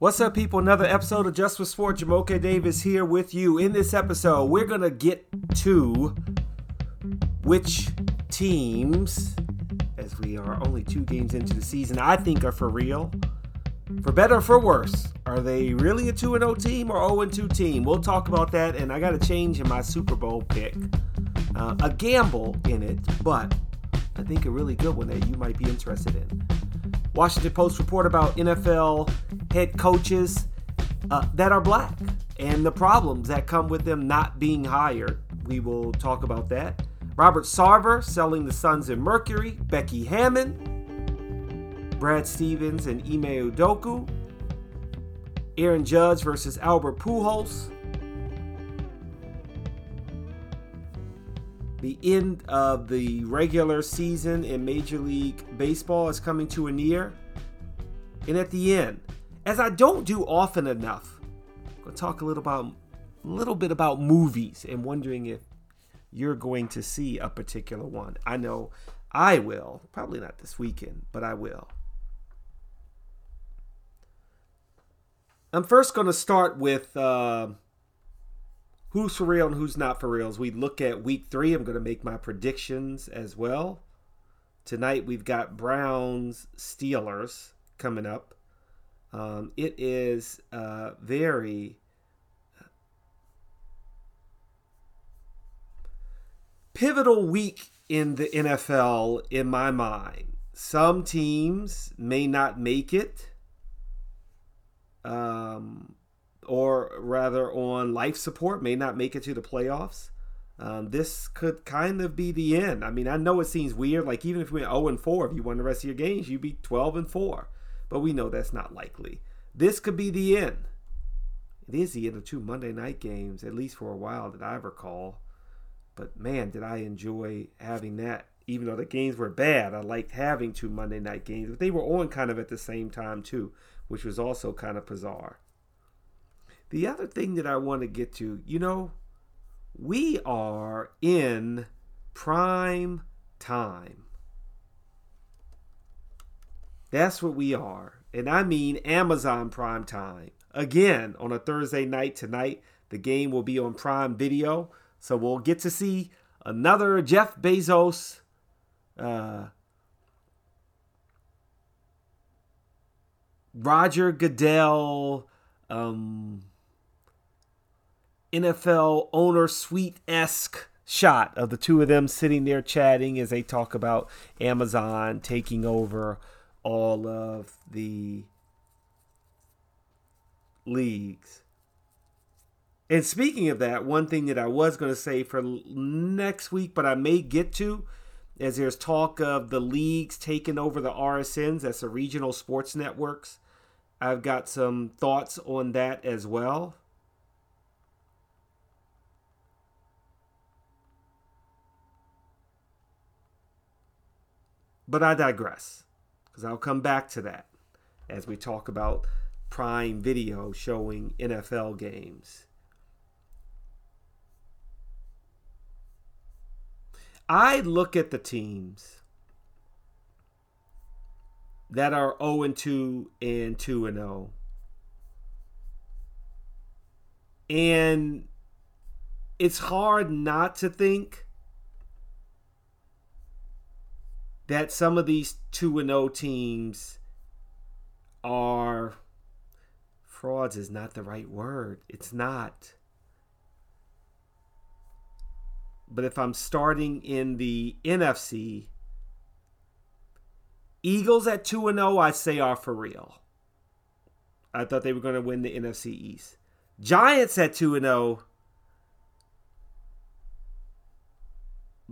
What's up, people? Another episode of Just for Sport. Jamoke Davis here with you. In this episode, we're going to get to which teams, as we are only two games into the season, I think are for real. For better or for worse, are they really a 2 0 team or 0 2 team? We'll talk about that, and I got a change in my Super Bowl pick. Uh, a gamble in it, but I think a really good one that you might be interested in. Washington Post report about NFL head coaches uh, that are black and the problems that come with them not being hired. We will talk about that. Robert Sarver selling the Suns and Mercury, Becky Hammon, Brad Stevens and Ime Udoka, Aaron Judge versus Albert Pujols, the end of the regular season in Major League Baseball is coming to a near. And at the end, as I don't do often enough, I'm going to talk a little about a little bit about movies and wondering if you're going to see a particular one. I know I will, probably not this weekend, but I will. I'm first going to start with uh, who's for real and who's not for real. As we look at week three, I'm going to make my predictions as well. Tonight we've got Browns Steelers coming up. Um, it is uh, very pivotal week in the NFL in my mind. Some teams may not make it. Um, or rather on life support, may not make it to the playoffs. Um, this could kind of be the end. I mean, I know it seems weird. Like even if we went 0 and 4, if you won the rest of your games, you'd be 12 and 4. But we know that's not likely. This could be the end. It is the end of two Monday night games, at least for a while that I recall. But man, did I enjoy having that. Even though the games were bad, I liked having two Monday night games. But they were on kind of at the same time too, which was also kind of bizarre. The other thing that I want to get to, you know, we are in prime time. That's what we are. And I mean Amazon Prime Time. Again, on a Thursday night tonight, the game will be on Prime Video. So we'll get to see another Jeff Bezos uh, Roger Goodell um, NFL owner suite esque shot of the two of them sitting there chatting as they talk about Amazon taking over all of the leagues. And speaking of that, one thing that I was going to say for next week, but I may get to, as there's talk of the leagues taking over the RSNs, that's the regional sports networks. I've got some thoughts on that as well. But I digress, because I'll come back to that as we talk about Prime Video showing NFL games. I look at the teams that are 0 and 2 and 2 and 0. And it's hard not to think that some of these 2 and 0 teams are frauds is not the right word. It's not. But if I'm starting in the NFC, Eagles at 2 and 0 I say are for real. I thought they were going to win the NFC East. Giants at 2 and 0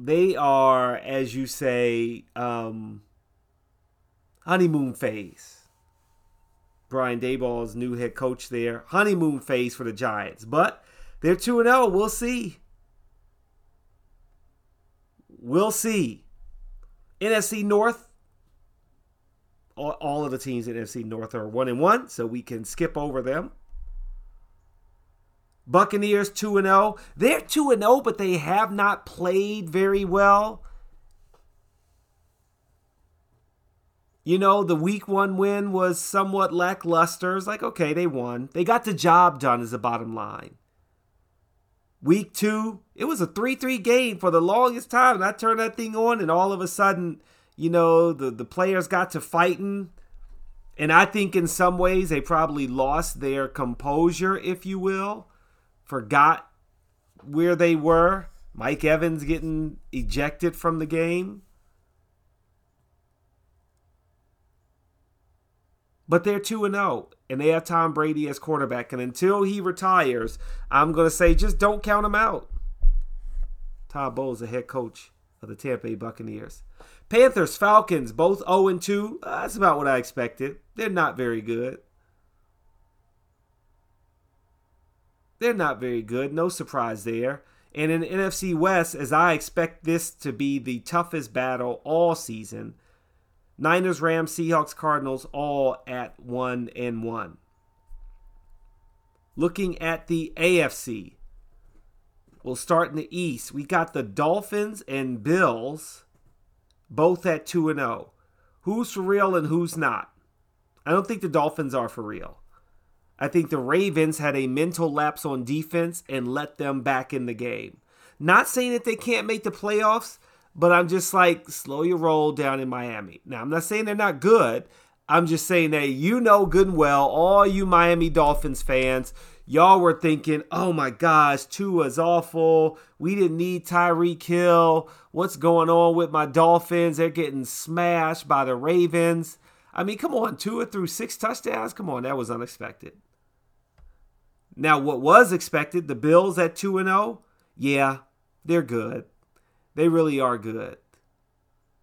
they are, as you say, um, honeymoon phase. Brian Daboll's new head coach there. Honeymoon phase for the Giants. But they're 2 0. We'll see. We'll see. NFC North. All, all of the teams in NFC North are 1 and 1, so we can skip over them. Buccaneers 2 and 0. They're 2 and 0, but they have not played very well. You know, the week one win was somewhat lackluster. It's like, okay, they won. They got the job done, is the bottom line. Week two, it was a 3 3 game for the longest time. And I turned that thing on, and all of a sudden, you know, the, the players got to fighting. And I think in some ways they probably lost their composure, if you will, forgot where they were. Mike Evans getting ejected from the game. But they're 2 0, and they have Tom Brady as quarterback. And until he retires, I'm going to say just don't count him out. Todd Bowles, the head coach of the Tampa Bay Buccaneers. Panthers, Falcons, both 0 2. That's about what I expected. They're not very good. They're not very good. No surprise there. And in the NFC West, as I expect this to be the toughest battle all season, Niners, Rams, Seahawks, Cardinals all at 1 and 1. Looking at the AFC, we'll start in the East. We got the Dolphins and Bills both at 2 and 0. Who's for real and who's not? I don't think the Dolphins are for real. I think the Ravens had a mental lapse on defense and let them back in the game. Not saying that they can't make the playoffs, but I'm just like, slow your roll down in Miami. Now, I'm not saying they're not good. I'm just saying that you know good and well, all you Miami Dolphins fans, y'all were thinking, oh my gosh, Tua's awful. We didn't need Tyreek Hill. What's going on with my Dolphins? They're getting smashed by the Ravens. I mean, come on, Tua threw six touchdowns. Come on, that was unexpected. Now, what was expected, the Bills at 2 0, yeah, they're good. They really are good.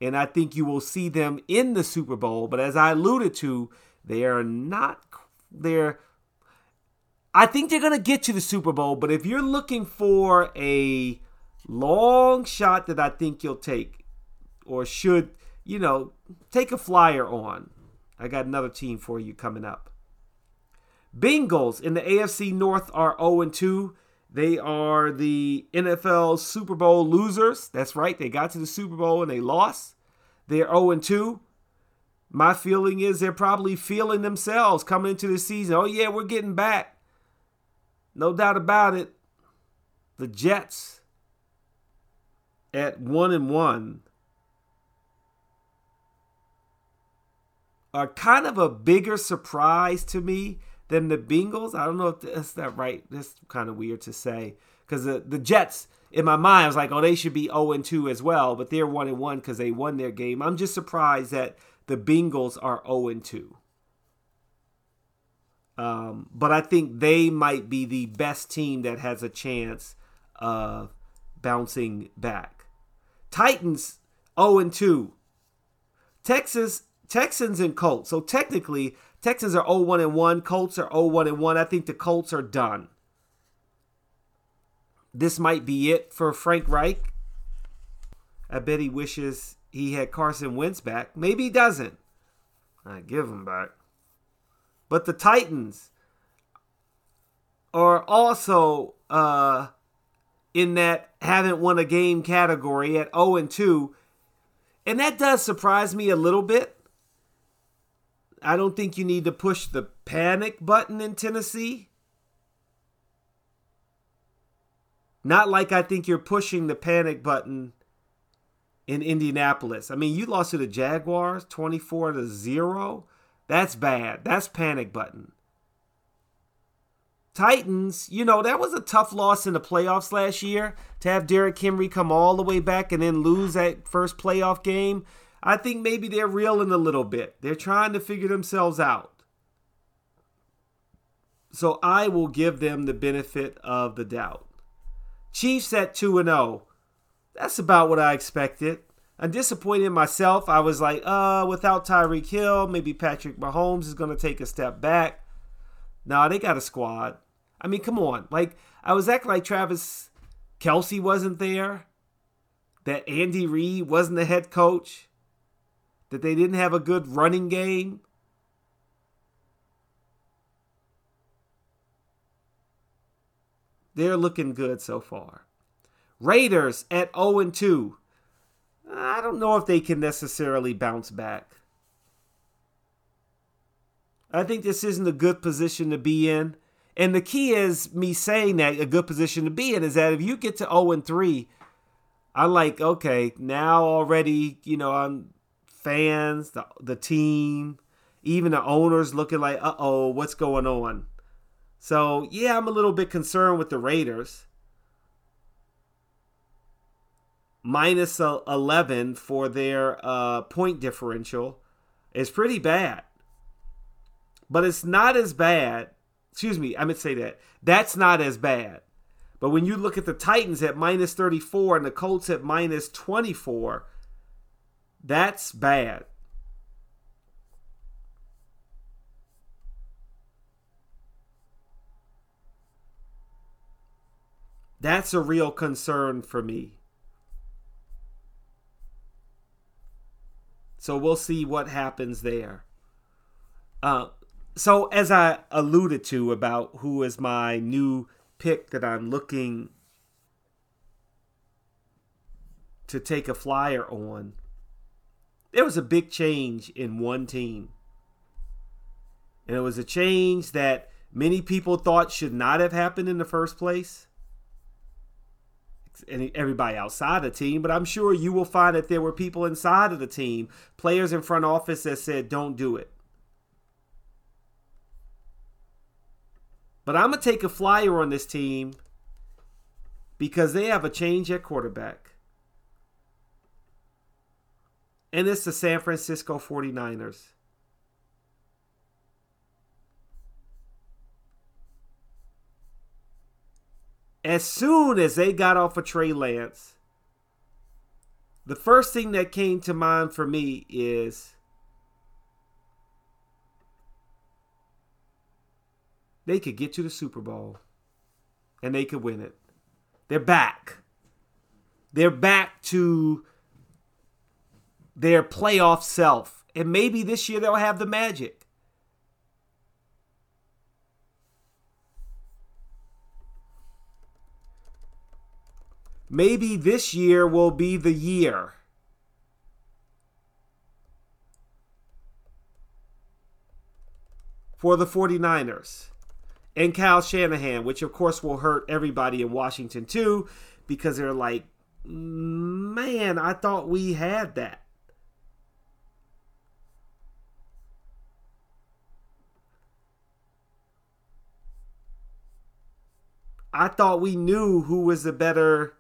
And I think you will see them in the Super Bowl. But as I alluded to, they are not, they're, I think they're going to get to the Super Bowl. But if you're looking for a long shot that I think you'll take or should, you know, take a flyer on, I got another team for you coming up. Bengals in the AFC North are 0 2. They are the NFL Super Bowl losers. That's right. They got to the Super Bowl and they lost. They're 0 2. My feeling is they're probably feeling themselves coming into the season. Oh, yeah, we're getting back. No doubt about it. The Jets at 1 and 1 are kind of a bigger surprise to me than the Bengals. I don't know if that's that right. That's kind of weird to say because the, the Jets, in my mind, I was like, oh, they should be 0 2 as well, but they're 1 1 because they won their game. I'm just surprised that the Bengals are 0 2. Um, but I think they might be the best team that has a chance of bouncing back. Titans 0 2. Texas Texans and Colts. So technically, Texans are 0-1 and 1. Colts are 0-1 and 1. I think the Colts are done. This might be it for Frank Reich. I bet he wishes he had Carson Wentz back. Maybe he doesn't. I give him back. But the Titans are also uh, in that haven't won a game category at 0 and 2. And that does surprise me a little bit I don't think you need to push the panic button in Tennessee. Not like I think you're pushing the panic button in Indianapolis. I mean, you lost to the Jaguars 24 to 0. That's bad. That's panic button. Titans, you know, that was a tough loss in the playoffs last year to have Derrick Henry come all the way back and then lose that first playoff game. I think maybe they're reeling a little bit. They're trying to figure themselves out. So I will give them the benefit of the doubt. Chiefs at 2 and 0. That's about what I expected. I'm disappointed in myself. I was like, uh, without Tyreek Hill, maybe Patrick Mahomes is going to take a step back. Nah, they got a squad. I mean, come on. Like, I was acting like Travis Kelce wasn't there, that Andy Reid wasn't the head coach that they didn't have a good running game. They're looking good so far. Raiders at 0 2. I don't know if they can necessarily bounce back. I think this isn't a good position to be in. And the key is me saying that a good position to be in is that if you get to 0 and 3, I'm like, okay, now already, you know, I'm fans, the the team, even the owners looking like, uh oh, what's going on? So yeah, I'm a little bit concerned with the Raiders. Minus 11 for their uh, point differential is pretty bad. But it's not as bad. Excuse me, I meant to say that. That's not as bad. But when you look at the Titans at minus 34 and the Colts at minus 24, that's bad. That's a real concern for me. So we'll see what happens there. Uh, so as I alluded to about who is my new pick that I'm looking to take a flyer on, there was a big change in one team. And it was a change that many people thought should not have happened in the first place. And everybody outside the team, but I'm sure you will find that there were people inside of the team, players in front office that said, don't do it. But I'm going to take a flyer on this team because they have a change at quarterback. And it's the San Francisco 49ers. As soon as they got off of Trey Lance, the first thing that came to mind for me is they could get to the Super Bowl and they could win it. They're back. They're back to their playoff self. And maybe this year they'll have the magic. Maybe this year will be the year. For the 49ers and Kyle Shanahan, which of course will hurt everybody in Washington too, because they're like, man, I thought we had that. I thought we knew who was the better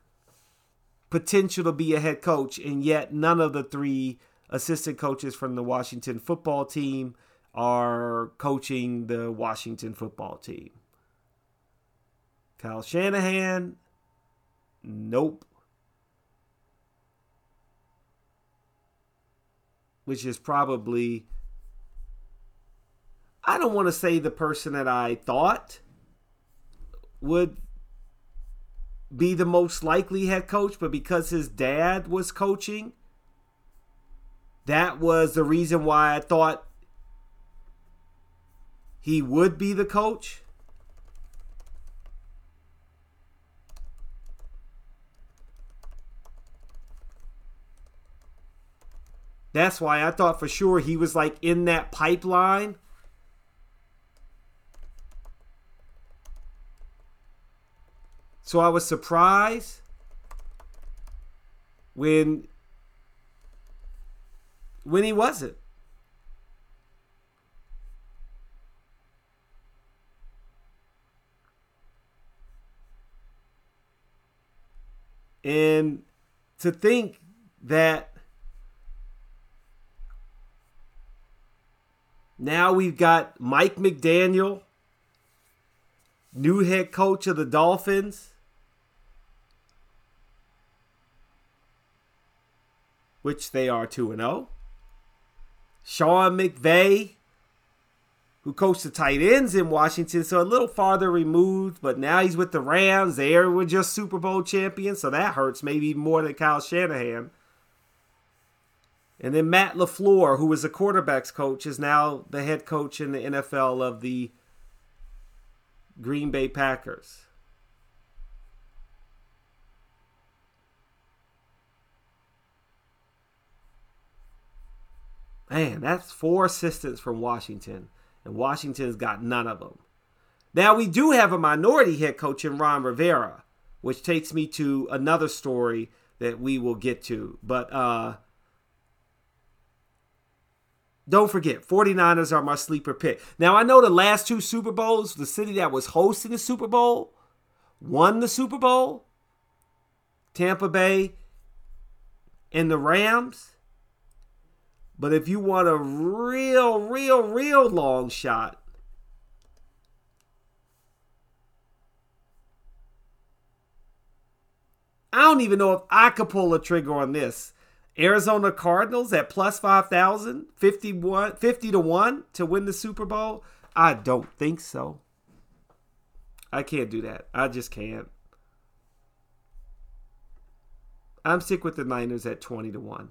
potential to be a head coach, and yet none of the three assistant coaches from the Washington football team are coaching the Washington football team. Kyle Shanahan, nope. Which is probably, I don't want to say the person that I thought would be the most likely head coach, but because his dad was coaching, that was the reason why I thought he would be the coach. That's why I thought for sure he was like in that pipeline. So I was surprised when when he wasn't. And to think that now we've got Mike McDaniel, new head coach of the Dolphins, which they are 2 0. Sean McVay, who coached the tight ends in Washington, so a little farther removed, but now he's with the Rams. They were just Super Bowl champions, so that hurts maybe more than Kyle Shanahan. And then Matt LaFleur, who was a quarterback's coach, is now the head coach in the NFL of the Green Bay Packers. Man, that's four assistants from Washington And Washington's got none of them. Now, we do have a minority head coach in Ron Rivera, which takes me to another story that we will get to. But uh, don't forget, 49ers are my sleeper pick. Now, I know the last two Super Bowls, the city that was hosting the Super Bowl won the Super Bowl Tampa Bay and the Rams. But if you want a real, real, real long shot, I don't even know if I could pull a trigger on this. Arizona Cardinals at plus 5,000, 51, 50 to 1 to win the Super Bowl? I don't think so. I can't do that. I just can't. I'm sick with the Niners at 20 to 1.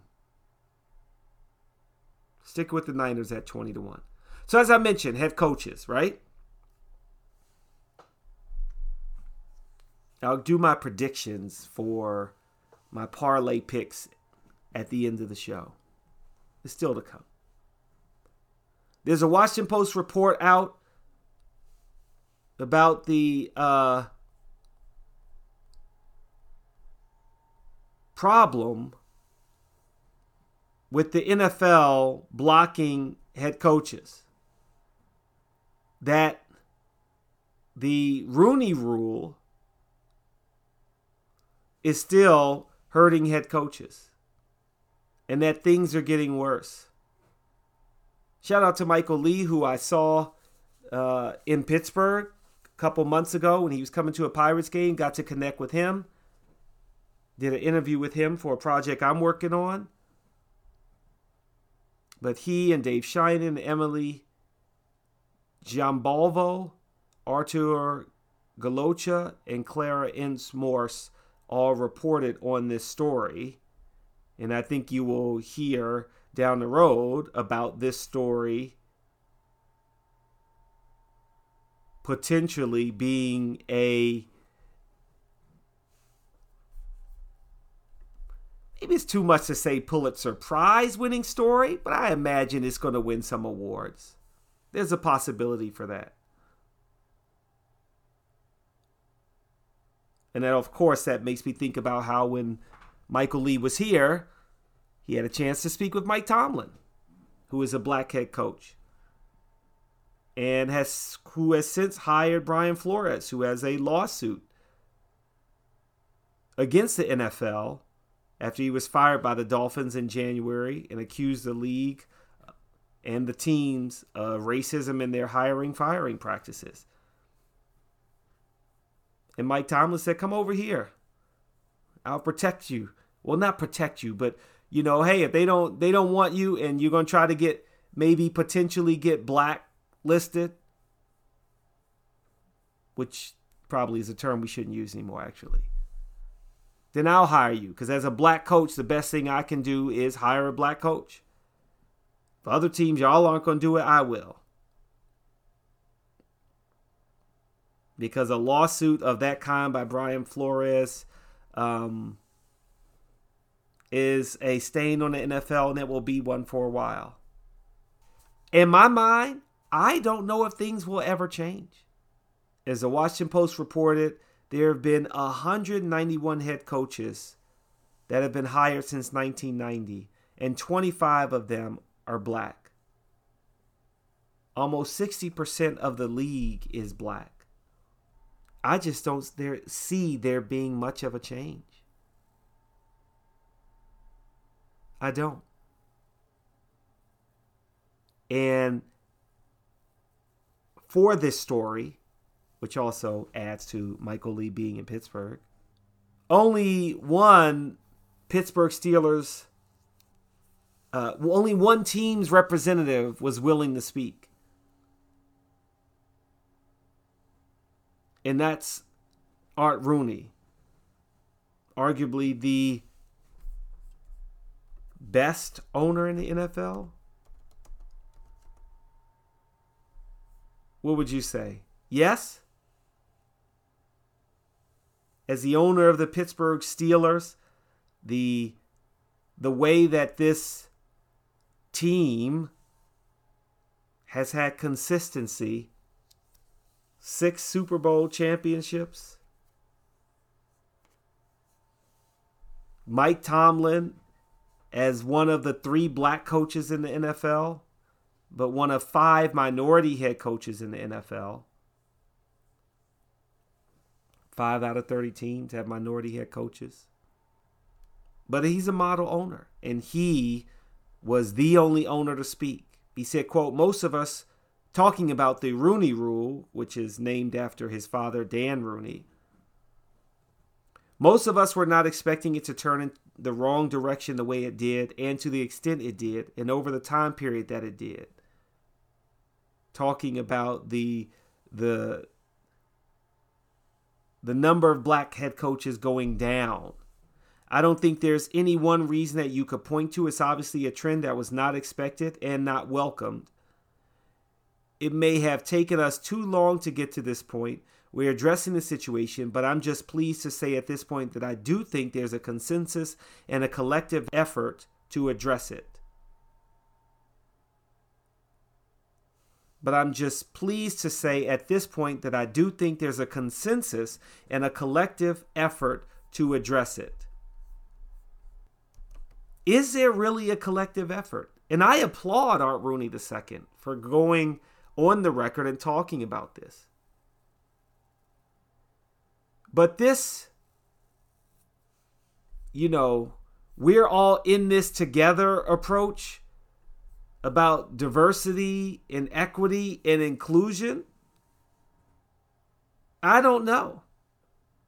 Stick with the Niners at 20 to 1. So as I mentioned, head coaches, right? I'll do my predictions for my parlay picks at the end of the show. It's still to come. There's a Washington Post report out about the uh, problem with the NFL blocking head coaches. That the Rooney rule is still hurting head coaches and that things are getting worse. Shout out to Michael Lee, who I saw uh, in Pittsburgh a couple months ago when he was coming to a Pirates game. Got to connect with him. Did an interview with him for a project I'm working on. But he and Dave Sheinin, Emily Giambalvo, Artur Galocha, and Clara Ince Morse all reported on this story. And I think you will hear down the road about this story potentially being a maybe it's too much to say Pulitzer Prize winning story, but I imagine it's going to win some awards. There's a possibility for that. And then, of course, that makes me think about how when Michael Lee was here, he had a chance to speak with Mike Tomlin, who is a black head coach, and has who has since hired Brian Flores, who has a lawsuit against the NFL after he was fired by the Dolphins in January and accused the league and the teams of racism in their hiring firing practices. And Mike Tomlin said, Come over here. I'll protect you. Well, not protect you, but you know, hey, if they don't they don't want you and you're gonna try to get maybe potentially get blacklisted, which probably is a term we shouldn't use anymore, actually. Then I'll hire you. Because as a black coach, the best thing I can do is hire a black coach. For other teams, y'all aren't going to do it, I will. because a lawsuit of that kind by Brian Flores um, is a stain on the NFL, and it will be one for a while. In my mind, I don't know if things will ever change. As the Washington Post reported, there have been 191 head coaches that have been hired since 1990, and 25 of them are black. Almost 60% of the league is black. I just don't there see there being much of a change. I don't. And for this story, which also adds to Michael Lee being in Pittsburgh, only one Pittsburgh Steelers, uh, only one team's representative was willing to speak. and that's Art Rooney, arguably the best owner in the NFL. What would you say? Yes? As the owner of the Pittsburgh Steelers, the the way that this team has had consistency, six Super Bowl championships. Mike Tomlin as one of the three black coaches in the NFL, but one of five minority head coaches in the NFL. Five out of 30 teams have minority head coaches. But he's a model owner, and he was the only owner to speak. He said, quote, most of us talking about the Rooney rule, which is named after his father, Dan Rooney, most of us were not expecting it to turn in the wrong direction the way it did and to the extent it did and over the time period that it did. Talking about the the the number of black head coaches going down. I don't think there's any one reason that you could point to. It's obviously a trend that was not expected and not welcomed. It may have taken us too long to get to this point, we're addressing the situation, but I'm just pleased to say at this point that I do think there's a consensus and a collective effort to address it. But I'm just pleased to say at this point that I do think there's a consensus and a collective effort to address it. Is there really a collective effort? And I applaud Art Rooney II for going on the record and talking about this. But this, you know, we're all in this together approach about diversity and equity and inclusion, I don't know.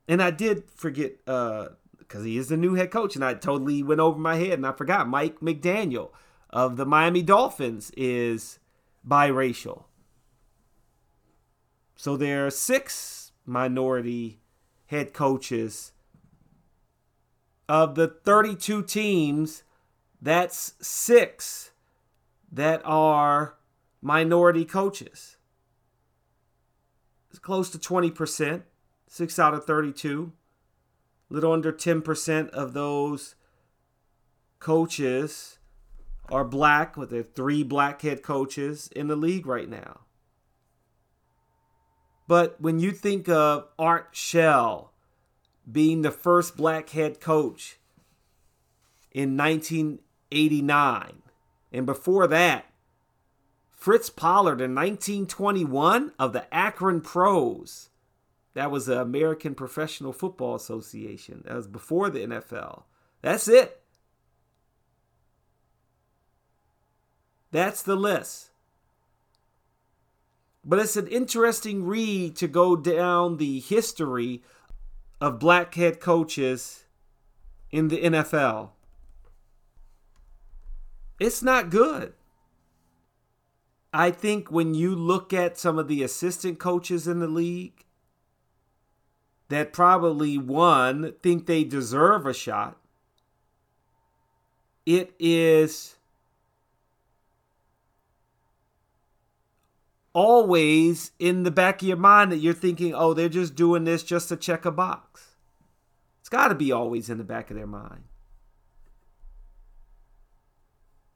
And I did forget uh because he is the new head coach, and I totally went over my head and I forgot Mike McDaniel of the Miami Dolphins is biracial. So there are six minority head coaches. Of the 32 teams, that's six that are minority coaches. It's close to 20%, six out of 32. A little under 10% of those coaches are black, with the three black head coaches in the league right now. But when you think of Art Shell being the first black head coach in 1989, and before that, Fritz Pollard in 1921 of the Akron Pros. That was the American Professional Football Association. That was before the NFL. That's it. That's the list. But it's an interesting read to go down the history of black head coaches in the NFL. It's not good. I think when you look at some of the assistant coaches in the league that probably one think they deserve a shot, it is always in the back of your mind that you're thinking, oh, they're just doing this just to check a box. It's got to be always in the back of their mind.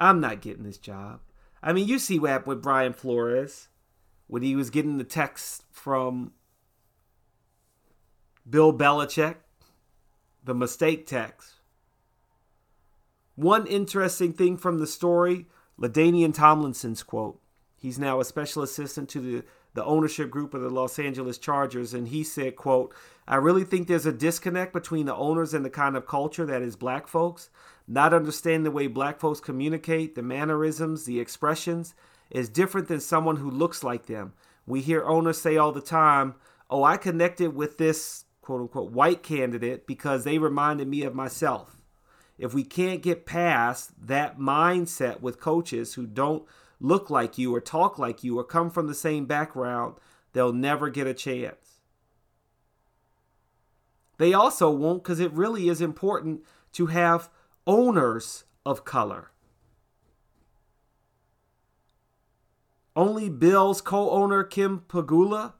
I'm not getting this job. I mean, you see what happened with Brian Flores when he was getting the text from Bill Belichick, the mistake text. One interesting thing from the story, LaDainian Tomlinson's quote. He's now a special assistant to the, the ownership group of the Los Angeles Chargers. And he said, quote, I really think there's a disconnect between the owners and the kind of culture that is black folks. Not understanding the way black folks communicate, the mannerisms, the expressions is different than someone who looks like them. We hear owners say all the time, Oh, I connected with this quote unquote white candidate because they reminded me of myself. If we can't get past that mindset with coaches who don't look like you or talk like you or come from the same background, they'll never get a chance. They also won't because it really is important to have owners of color. Only Bill's co owner, Kim Pegula,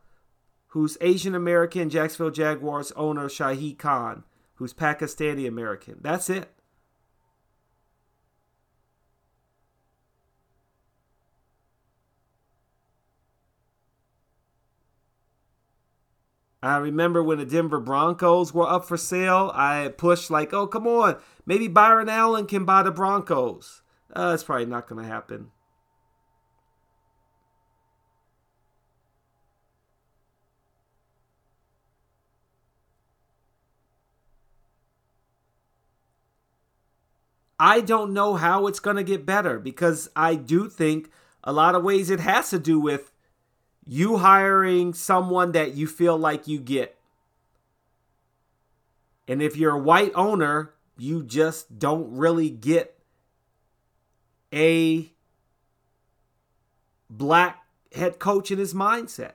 who's Asian American, Jacksonville Jaguars owner, Shahid Khan, who's Pakistani American. That's it. I remember when the Denver Broncos were up for sale, I pushed like, "Oh, come on, maybe Byron Allen can buy the Broncos." Uh, it's probably not going to happen. I don't know how it's going to get better because I do think a lot of ways it has to do with you hiring someone that you feel like you get. And if you're a white owner, you just don't really get a black head coach in his mindset.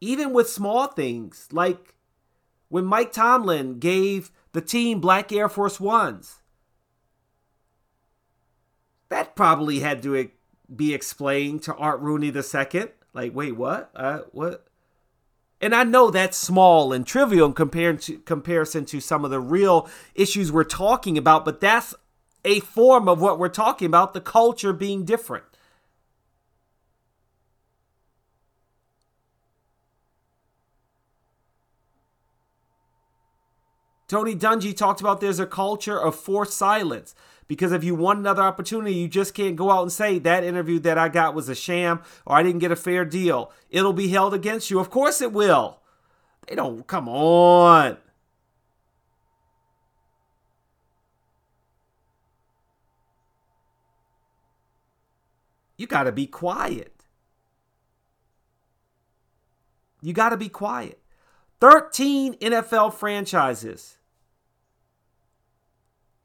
Even with small things like when Mike Tomlin gave the team black Air Force Ones. That probably had to be explained to Art Rooney II. Like, wait, what? Uh, what? And I know that's small and trivial in compared to, comparison to some of the real issues we're talking about, but that's a form of what we're talking about the culture being different. Tony Dungy talked about there's a culture of forced silence because if you want another opportunity, you just can't go out and say that interview that I got was a sham or I didn't get a fair deal. It'll be held against you. Of course it will. They don't, come on. You got to be quiet. You got to be quiet. 13 NFL franchises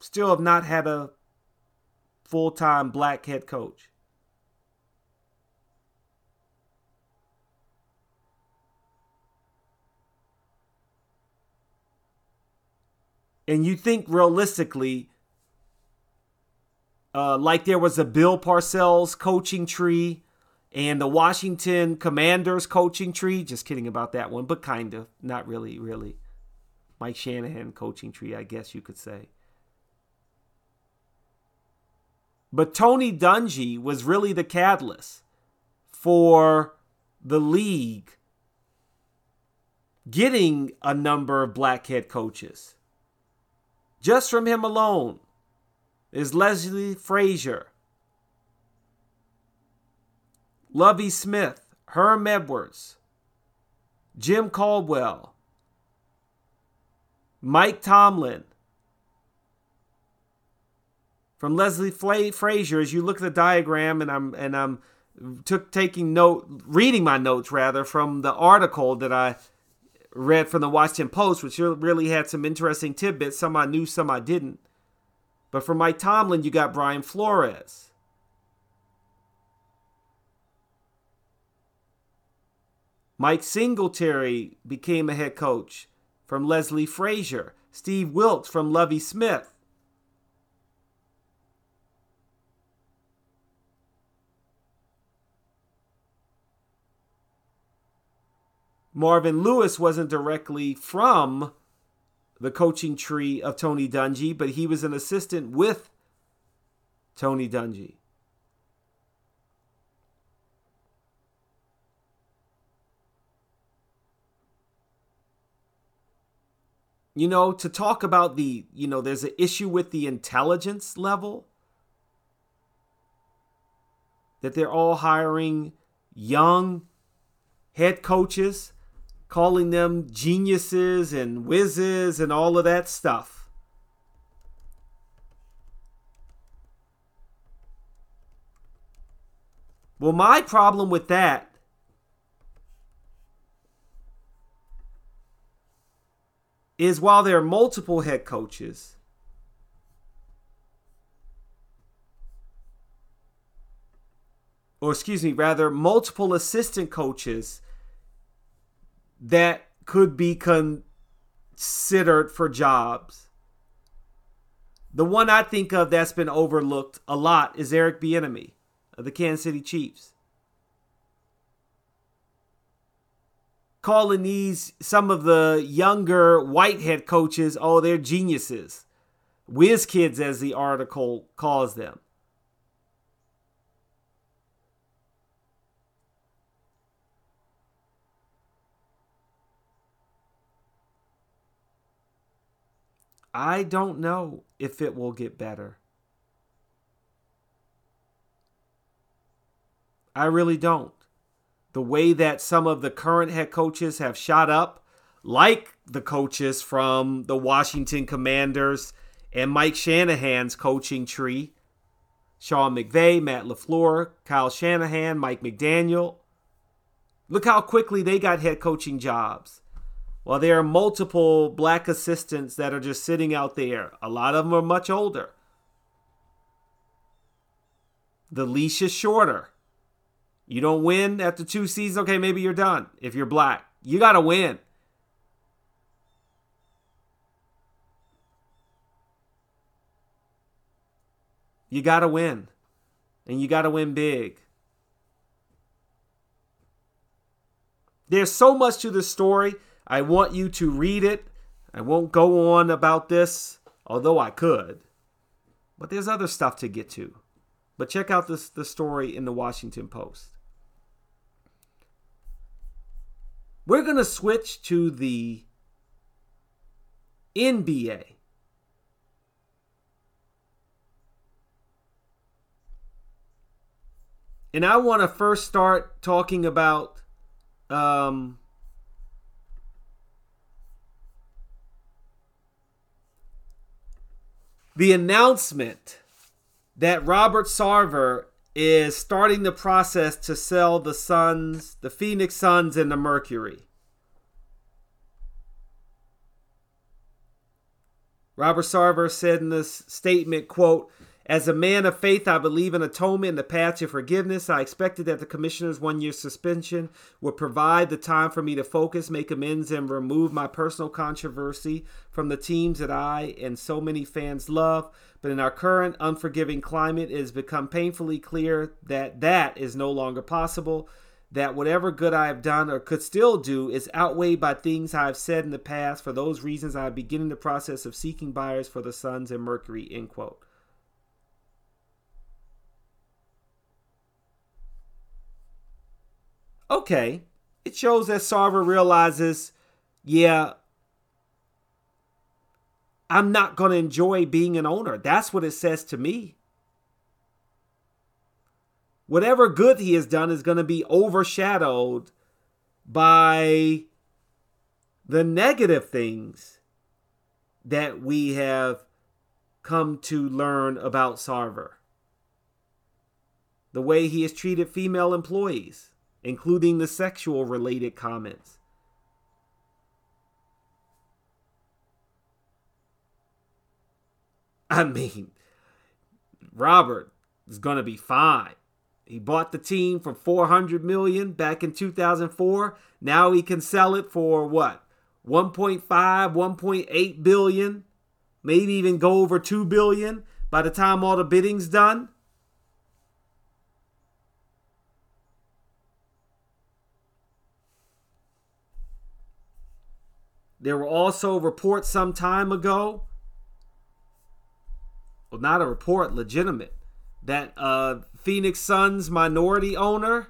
still have not had a full time black head coach. And you think realistically, uh, like there was a Bill Parcells coaching tree and the Washington Commanders coaching tree. Just kidding about that one, but kind of. Not really, really. Mike Shanahan coaching tree, I guess you could say. But Tony Dungy was really the catalyst for the league getting a number of black head coaches. Just from him alone is Leslie Frazier, Lovie Smith, Herm Edwards, Jim Caldwell, Mike Tomlin, from Leslie Frazier as you look at the diagram and I'm and I'm took taking note reading my notes rather from the article that I read from the Washington Post which really had some interesting tidbits. Some I knew some I didn't. But for Mike Tomlin you got Brian Flores. Mike Singletary became a head coach from Leslie Frazier. Steve Wilks from Lovie Smith Marvin Lewis wasn't directly from the coaching tree of Tony Dungy, but he was an assistant with Tony Dungy. You know, to talk about the, you know, there's an issue with the intelligence level that they're all hiring young head coaches calling them geniuses and whizzes and all of that stuff. Well, my problem with that is while there are multiple head coaches, or excuse me, rather, multiple assistant coaches that could be considered for jobs. The one I think of that's been overlooked a lot is Eric Bieniemy of the Kansas City Chiefs. Calling these some of the younger white head coaches, oh, they're geniuses. Whiz kids, as the article calls them. I don't know if it will get better. I really don't. The way that some of the current head coaches have shot up, like the coaches from the Washington Commanders and Mike Shanahan's coaching tree Sean McVay, Matt LaFleur, Kyle Shanahan, Mike McDaniel. Look how quickly they got head coaching jobs. Well, there are multiple black assistants that are just sitting out there. A lot of them are much older. The leash is shorter. You don't win after two seasons, okay, maybe you're done if you're black. You got to win. You got to win. And you got to win big. There's so much to the story. I want you to read it. I won't go on about this, although I could. But there's other stuff to get to. But check out this the story in the Washington Post. We're going to switch to the NBA. And I want to first start talking about um, the announcement that Robert Sarver is starting the process to sell the Suns, the Phoenix Suns, and the Mercury. Robert Sarver said in this statement, quote, as a man of faith, I believe in atonement and the path to forgiveness. I expected that the commissioner's one year suspension would provide the time for me to focus, make amends, and remove my personal controversy from the teams that I and so many fans love. But in our current unforgiving climate, it has become painfully clear that that is no longer possible. That whatever good I have done or could still do is outweighed by things I have said in the past. For those reasons, I am beginning the process of seeking buyers for the Suns and Mercury. End quote. Okay, it shows that Sarver realizes, yeah, I'm not going to enjoy being an owner. That's what it says to me. Whatever good he has done is going to be overshadowed by the negative things that we have come to learn about Sarver. The way he has treated female employees including the sexual related comments. I mean, Robert is going to be fine. He bought the team for 400 million back in 2004. Now he can sell it for what? 1.5, 1.8 billion, maybe even go over 2 billion by the time all the bidding's done. There were also reports some time ago, well, not a report, legitimate, that uh, Phoenix Suns minority owner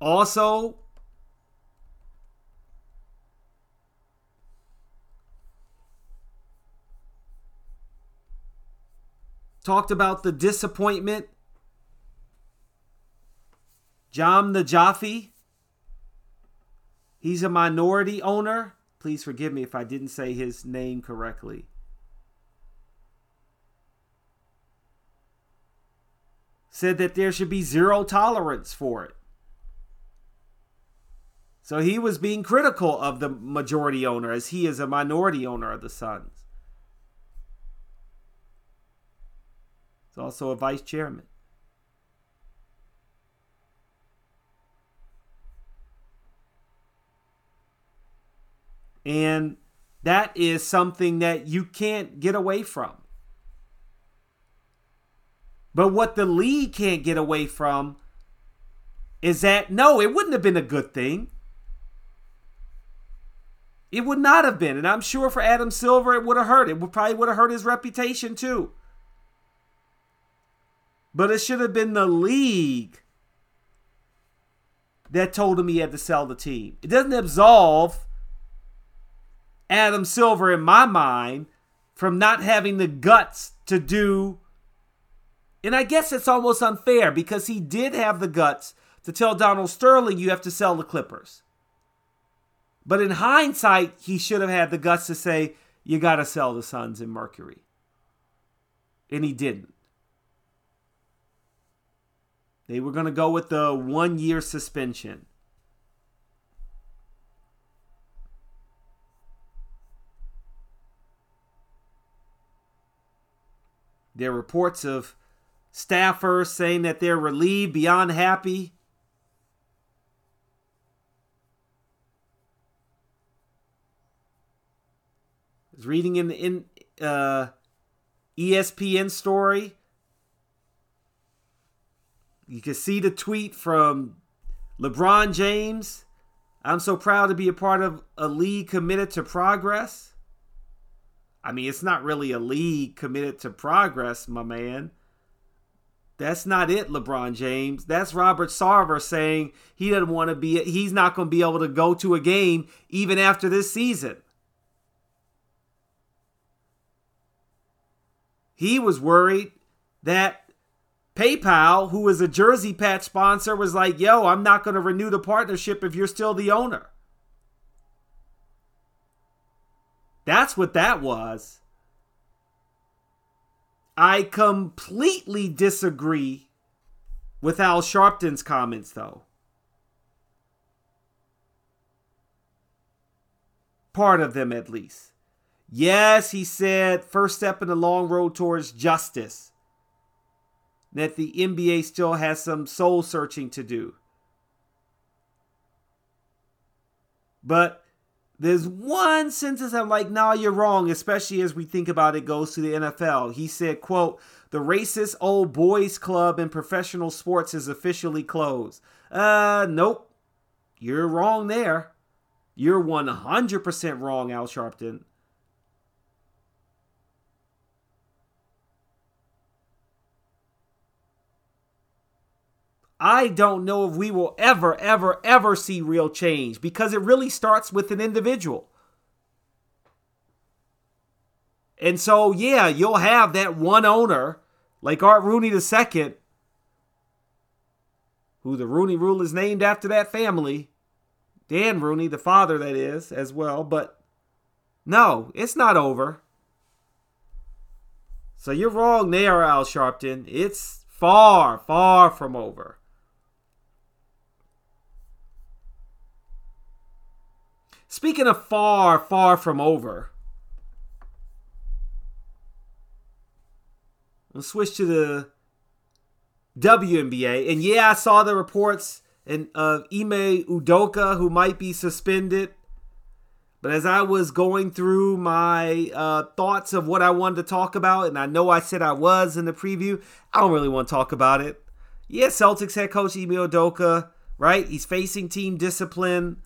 also talked about the disappointment. Jahm Najafi He's a minority owner. Please forgive me if I didn't say his name correctly. Said that there should be zero tolerance for it. So he was being critical of the majority owner as he is a minority owner of the Suns. He's also a vice chairman. And that is something that you can't get away from. But what the league can't get away from is that no, it wouldn't have been a good thing. It would not have been. And I'm sure for Adam Silver, it would have hurt. It would probably would have hurt his reputation too. But it should have been the league that told him he had to sell the team. It doesn't absolve Adam Silver, in my mind, from not having the guts to do. And I guess it's almost unfair because he did have the guts to tell Donald Sterling, you have to sell the Clippers. But in hindsight, he should have had the guts to say, you got to sell the Suns and Mercury. And he didn't. They were going to go with the one year suspension. There are reports of staffers saying that they're relieved beyond happy. I was reading in the in, uh, ESPN story. You can see the tweet from LeBron James. I'm so proud to be a part of a league committed to progress. I mean, it's not really a league committed to progress, my man. That's not it, LeBron James. That's Robert Sarver saying he doesn't want to be, he's not going to be able to go to a game even after this season. He was worried that PayPal, who is a jersey patch sponsor, was like, yo, I'm not going to renew the partnership if you're still the owner. That's what that was. I completely disagree with Al Sharpton's comments, though. Part of them, at least. Yes, he said, first step in the long road towards justice. That the NBA still has some soul searching to do. But there's one sentence I'm like, nah, you're wrong, especially as we think about it goes to the NFL. He said, quote, the racist old boys club in professional sports is officially closed. Uh, nope. You're wrong there. You're 100% wrong, Al Sharpton. I don't know if we will ever, ever, ever see real change because it really starts with an individual. And so, yeah, you'll have that one owner like Art Rooney II, who the Rooney Rule is named after that family. Dan Rooney, the father, that is, as well. But no, it's not over. So you're wrong there, Al Sharpton. It's far, far from over. Speaking of far, far from over, let's switch to the WNBA. And yeah, I saw the reports and of Ime Udoka who might be suspended. But as I was going through my uh, thoughts of what I wanted to talk about, and I know I said I was in the preview, I don't really want to talk about it. Yeah, Celtics head coach Ime Udoka, right? He's facing team discipline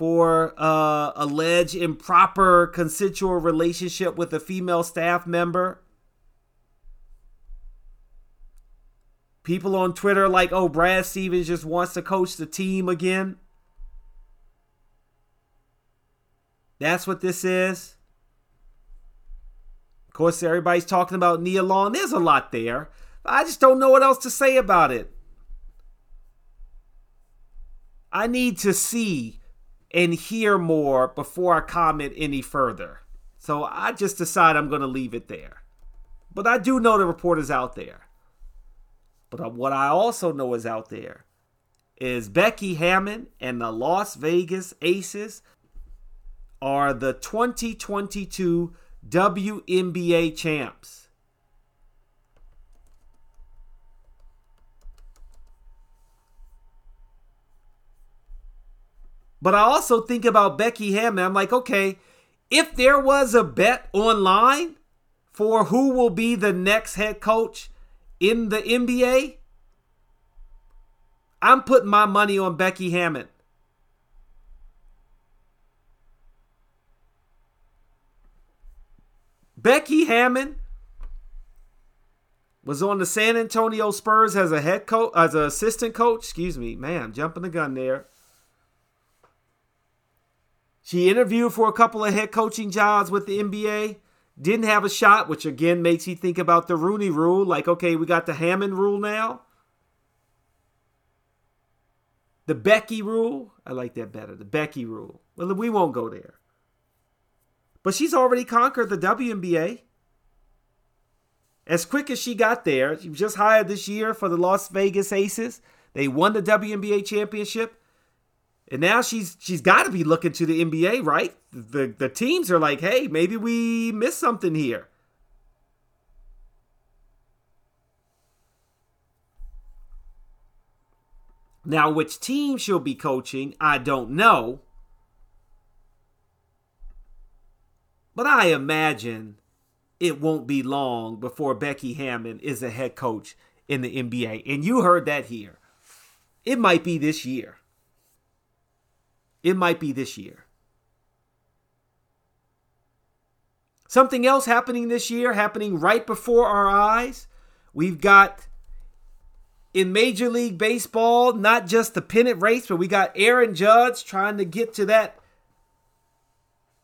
for uh, alleged improper consensual relationship with a female staff member. People on Twitter like, oh, Brad Stevens just wants to coach the team again. That's what this is. Of course, everybody's talking about Nia Long. There's a lot there. I just don't know what else to say about it. I need to see and hear more before I comment any further. So I just decide I'm going to leave it there. But I do know the report is out there. But uh, what I also know is out there is Becky Hammon and the Las Vegas Aces are the 2022 WNBA champs. But I also think about Becky Hammon. I'm like, okay, if there was a bet online for who will be the next head coach in the NBA, I'm putting my money on Becky Hammon. Becky Hammon was on the San Antonio Spurs as a head coach, as an assistant coach. Excuse me, man, jumping the gun there. She interviewed for a couple of head coaching jobs with the NBA. Didn't have a shot, which again makes you think about the Rooney rule. Like, okay, we got the Hammon rule now. The Becky rule. I like that better. The Becky rule. Well, we won't go there. But she's already conquered the WNBA. As quick as she got there, she was just hired this year for the Las Vegas Aces. They won the WNBA championship. And now she's she's got to be looking to the NBA, right? The the teams are like, "Hey, maybe we missed something here." Now, which team she'll be coaching, I don't know. But I imagine it won't be long before Becky Hammon is a head coach in the NBA. And you heard that here. It might be this year. It might be this year. Something else happening this year, happening right before our eyes. We've got in Major League Baseball, not just the pennant race, but we got Aaron Judge trying to get to that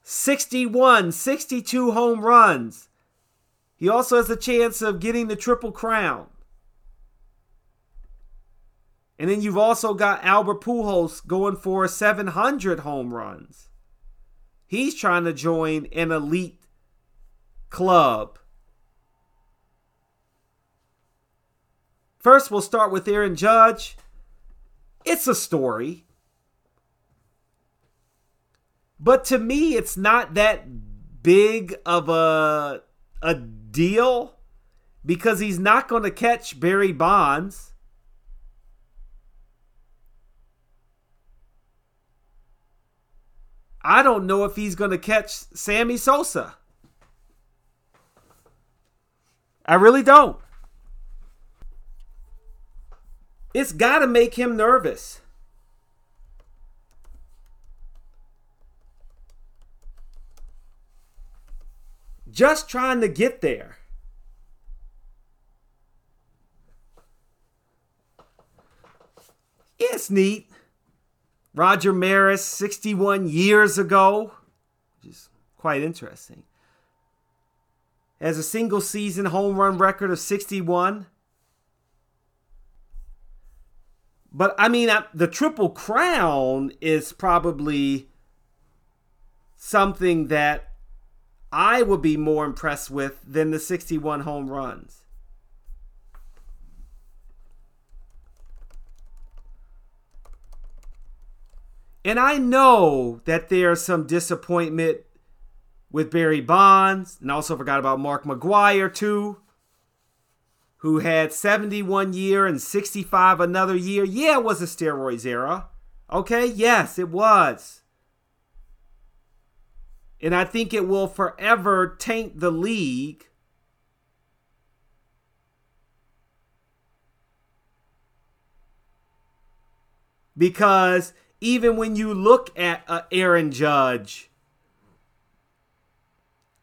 61, 62 home runs. He also has a chance of getting the Triple Crown. And then you've also got Albert Pujols going for 700 home runs. He's trying to join an elite club. First, we'll start with Aaron Judge. It's a story. But to me, it's not that big of a, a deal because he's not going to catch Barry Bonds. I don't know if he's going to catch Sammy Sosa. I really don't. It's got to make him nervous. Just trying to get there. It's neat. Roger Maris, 61 years ago, which is quite interesting, has a single season home run record of 61. But I mean, the Triple Crown is probably something that I would be more impressed with than the 61 home runs. And I know that there's some disappointment with Barry Bonds, and also forgot about Mark McGwire too, who had 71 year and 65 another year. Yeah, it was a steroids era. Okay, yes, it was. And I think it will forever taint the league. Because even when you look at uh, Aaron Judge,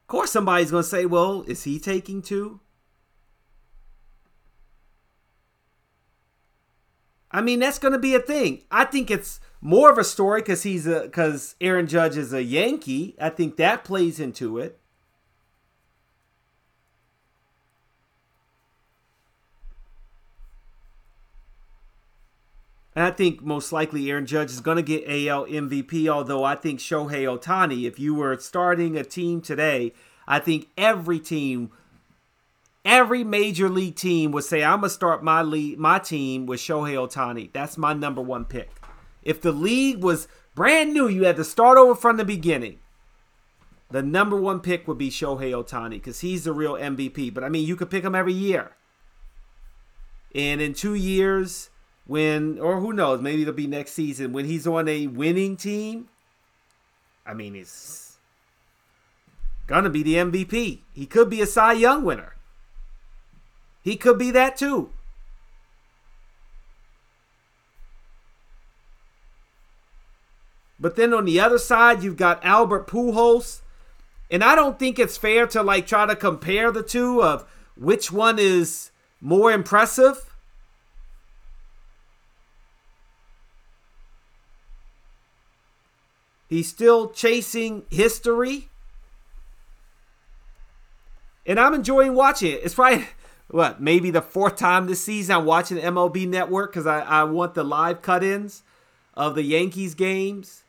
of course somebody's going to say, well, is he taking too? I mean, that's going to be a thing. I think it's more of a story because he's a because Aaron Judge is a Yankee. I think that plays into it. And I think most likely Aaron Judge is going to get AL MVP, although I think Shohei Ohtani, if you were starting a team today, I think every team, every major league team would say, I'm going to start my league, my team with Shohei Ohtani. That's my number one pick. If the league was brand new, you had to start over from the beginning. The number one pick would be Shohei Ohtani because he's the real MVP. But I mean, you could pick him every year. And in two years, when, or who knows, maybe it'll be next season when he's on a winning team. I mean, he's gonna be the MVP. He could be a Cy Young winner. He could be that too. But then on the other side, you've got Albert Pujols. And I don't think it's fair to like try to compare the two of which one is more impressive. He's still chasing history. And I'm enjoying watching it. It's probably what maybe the fourth time this season I'm watching the MLB Network because I, I want the live cut-ins of the Yankees games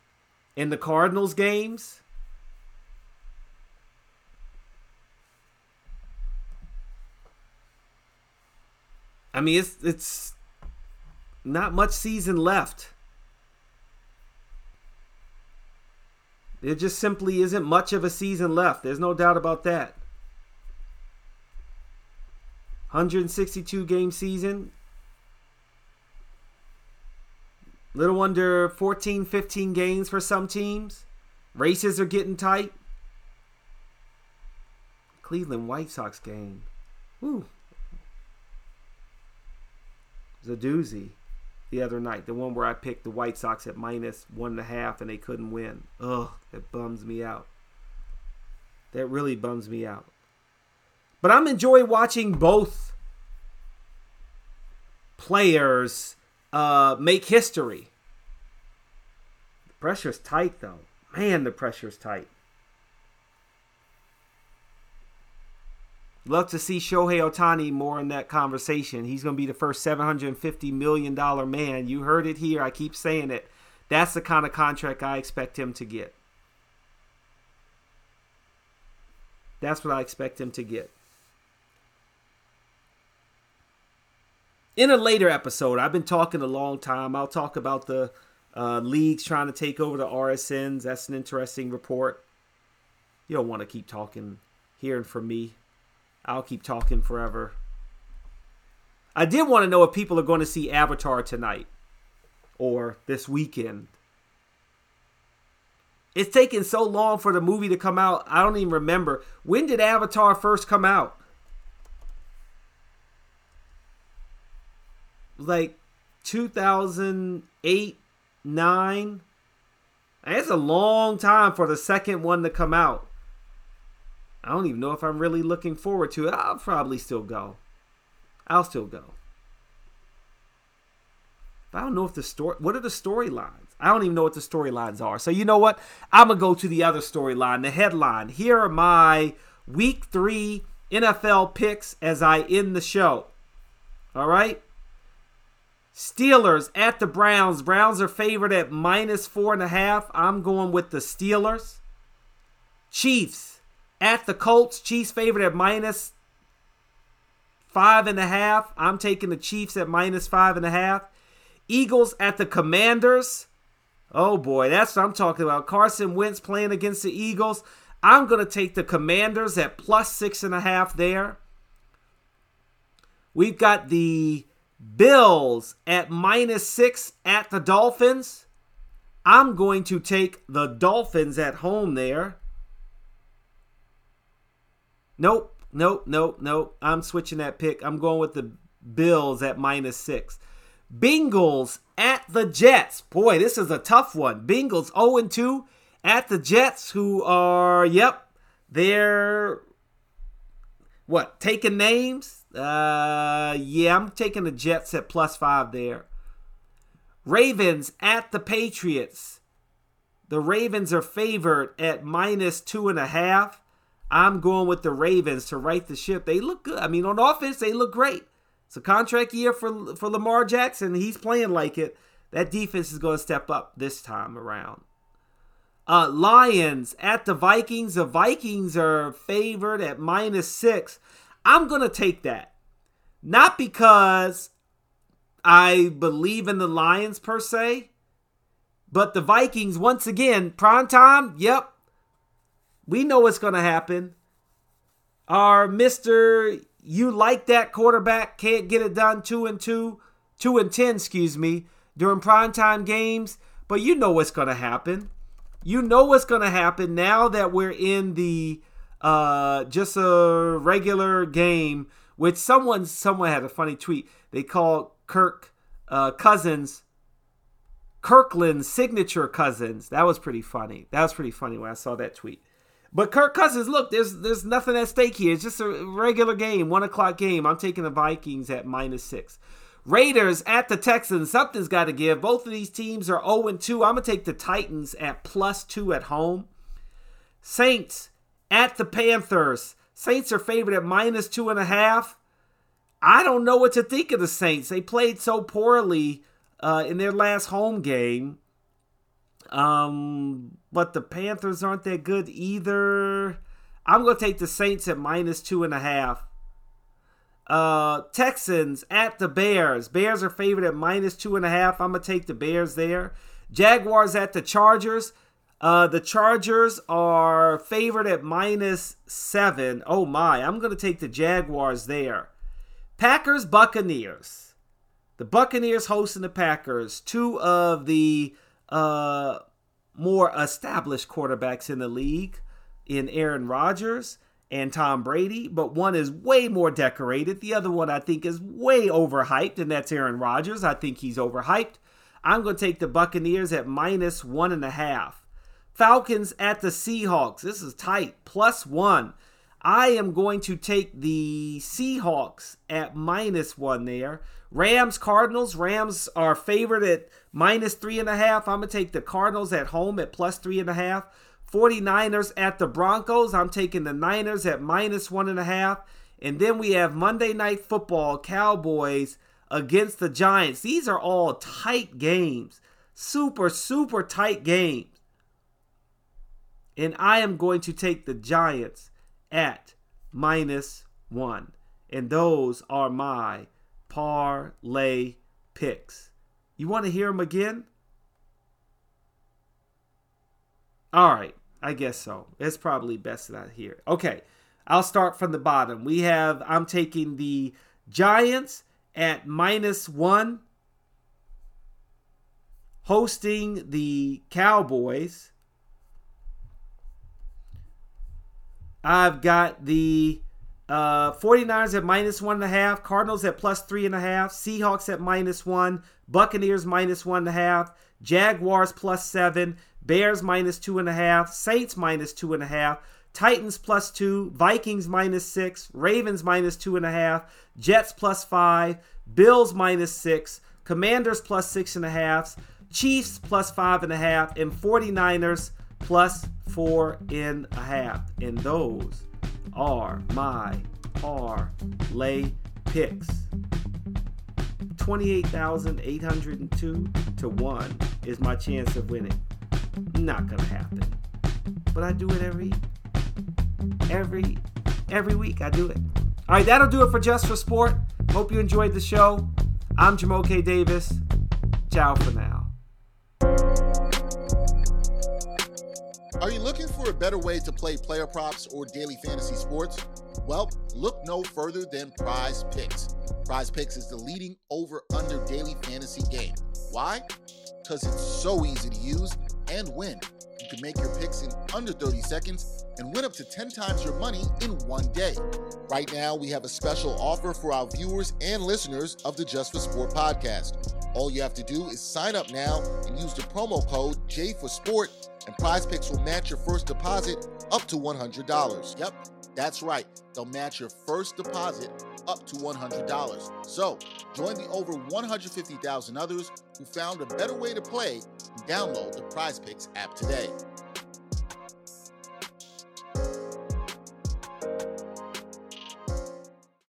and the Cardinals games. I mean, it's it's not much season left. There just simply isn't much of a season left. There's no doubt about that. 162 game season. Little under 14, 15 games for some teams. Races are getting tight. Cleveland White Sox game. Woo. It was a doozy the other night. The one where I picked the White Sox at minus one and a half and they couldn't win. Ugh, that bums me out. That really bums me out. But I'm enjoying watching both players uh, make history. The pressure's tight, though. Man, the pressure's tight. Love to see Shohei Ohtani more in that conversation. He's going to be the first $750 million man. You heard it here. I keep saying it. That's the kind of contract I expect him to get. That's what I expect him to get. In a later episode, I've been talking a long time. I'll talk about the uh, leagues trying to take over the RSNs. That's an interesting report. You don't want to keep talking, hearing from me. I'll keep talking forever. I did want to know if people are going to see Avatar tonight or this weekend. It's taken so long for the movie to come out. I don't even remember. When did Avatar first come out? Like 2008, 9. It's a long time for the second one to come out. I don't even know if I'm really looking forward to it. I'll probably still go. I'll still go. But I don't know if the story. What are the storylines? I don't even know what the storylines are. So you know what? I'm gonna go to the other storyline, the headline. Here are my Week Three NFL picks as I end the show. All right. Steelers at the Browns. Browns are favored at minus four and a half. I'm going with the Steelers. Chiefs at the Colts. Chiefs favored at minus five and a half. I'm taking the Chiefs at minus five and a half. Eagles at the Commanders. Oh boy, that's what I'm talking about. Carson Wentz playing against the Eagles. I'm going to take the Commanders at plus six and a half there. We've got the Bills at minus six at the Dolphins. I'm going to take the Dolphins at home there. Nope, nope, nope, nope. I'm switching that pick. I'm going with the Bills at minus six. Bengals at the Jets. Boy, this is a tough one. Bengals 0 2 at the Jets, who are, yep, they're what, taking names? Uh, yeah, I'm taking the Jets at plus five there. Ravens at the Patriots. The Ravens are favored at minus two and a half. I'm going with the Ravens to right the ship. They look good. I mean, on offense, they look great. It's a contract year for for Lamar Jackson. He's playing like it. That defense is going to step up this time around. Uh, Lions at the Vikings. The Vikings are favored at minus six. I'm going to take that. Not because I believe in the Lions per se, but the Vikings, once again, prime time, yep, we know what's going to happen. Our Mr. You like that quarterback can't get it done 2 and 2, 2 and 10, excuse me, during primetime games, but you know what's going to happen. You know what's going to happen now that we're in the uh just a regular game which someone someone had a funny tweet. They called Kirk uh, Cousins Kirkland's signature cousins. That was pretty funny. That was pretty funny when I saw that tweet. But Kirk Cousins, look, there's there's nothing at stake here. It's just a regular game, one o'clock game. I'm taking the Vikings at minus six. Raiders at the Texans. Something's got to give. Both of these teams are 0 and 2. I'm going to take the Titans at plus 2 at home. Saints at the Panthers. Saints are favored at minus 2.5. I don't know what to think of the Saints. They played so poorly uh, in their last home game. Um, but the Panthers aren't that good either. I'm going to take the Saints at minus 2.5. Uh, Texans at the Bears. Bears are favored at minus two and a half. I'm gonna take the Bears there. Jaguars at the Chargers. Uh, the Chargers are favored at minus seven. Oh my, I'm gonna take the Jaguars there. Packers Buccaneers. The Buccaneers hosting the Packers. Two of the uh, more established quarterbacks in the league in Aaron Rodgers and Tom Brady, but one is way more decorated. The other one I think is way overhyped, and that's Aaron Rodgers. I think he's overhyped. I'm going to take the Buccaneers at minus one and a half. Falcons at the Seahawks. This is tight, plus one. I am going to take the Seahawks at minus one there. Rams, Cardinals. Rams are favored at minus three and a half. I'm going to take the Cardinals at home at plus three and a half. 49ers at the Broncos. I'm taking the Niners at minus one and a half. And then we have Monday Night Football, Cowboys against the Giants. These are all tight games. Super, super tight games. And I am going to take the Giants at minus one. And those are my parlay picks. You want to hear them again? All right, I guess so. It's probably best that I hear. Okay, I'll start from the bottom. We have I'm taking the Giants at minus one, hosting the Cowboys. I've got the uh, 49ers at minus one and a half, Cardinals at plus three and a half, Seahawks at minus one, Buccaneers minus one and a half, Jaguars plus seven, Bears minus two and a half, Saints minus two and a half, Titans plus two, Vikings minus six, Ravens minus two and a half, Jets plus five, Bills minus six, Commanders plus six and a half, Chiefs plus five and a half, and 49ers plus four and a half. And those are my parlay picks. 28,802 to 1 is my chance of winning. Not gonna happen. But I do it every every every week. I do it. All right, that'll do it for Just for Sport. Hope you enjoyed the show. I'm Jamoke Davis. Ciao for now. Are you looking for a better way to play player props or daily fantasy sports? Well, look no further than Prize Picks. Prize Picks is the leading over under daily fantasy game. Why? Because it's so easy to use and win. You can make your picks in under 30 seconds and win up to 10 times your money in one day. Right now, we have a special offer for our viewers and listeners of the Just for Sport podcast. All you have to do is sign up now and use the promo code J for Sport, and Prize Picks will match your first deposit up to $100. Yep, that's right. They'll match your first deposit up to $100. So join the over 150,000 others who found a better way to play and download the Prize Picks app today.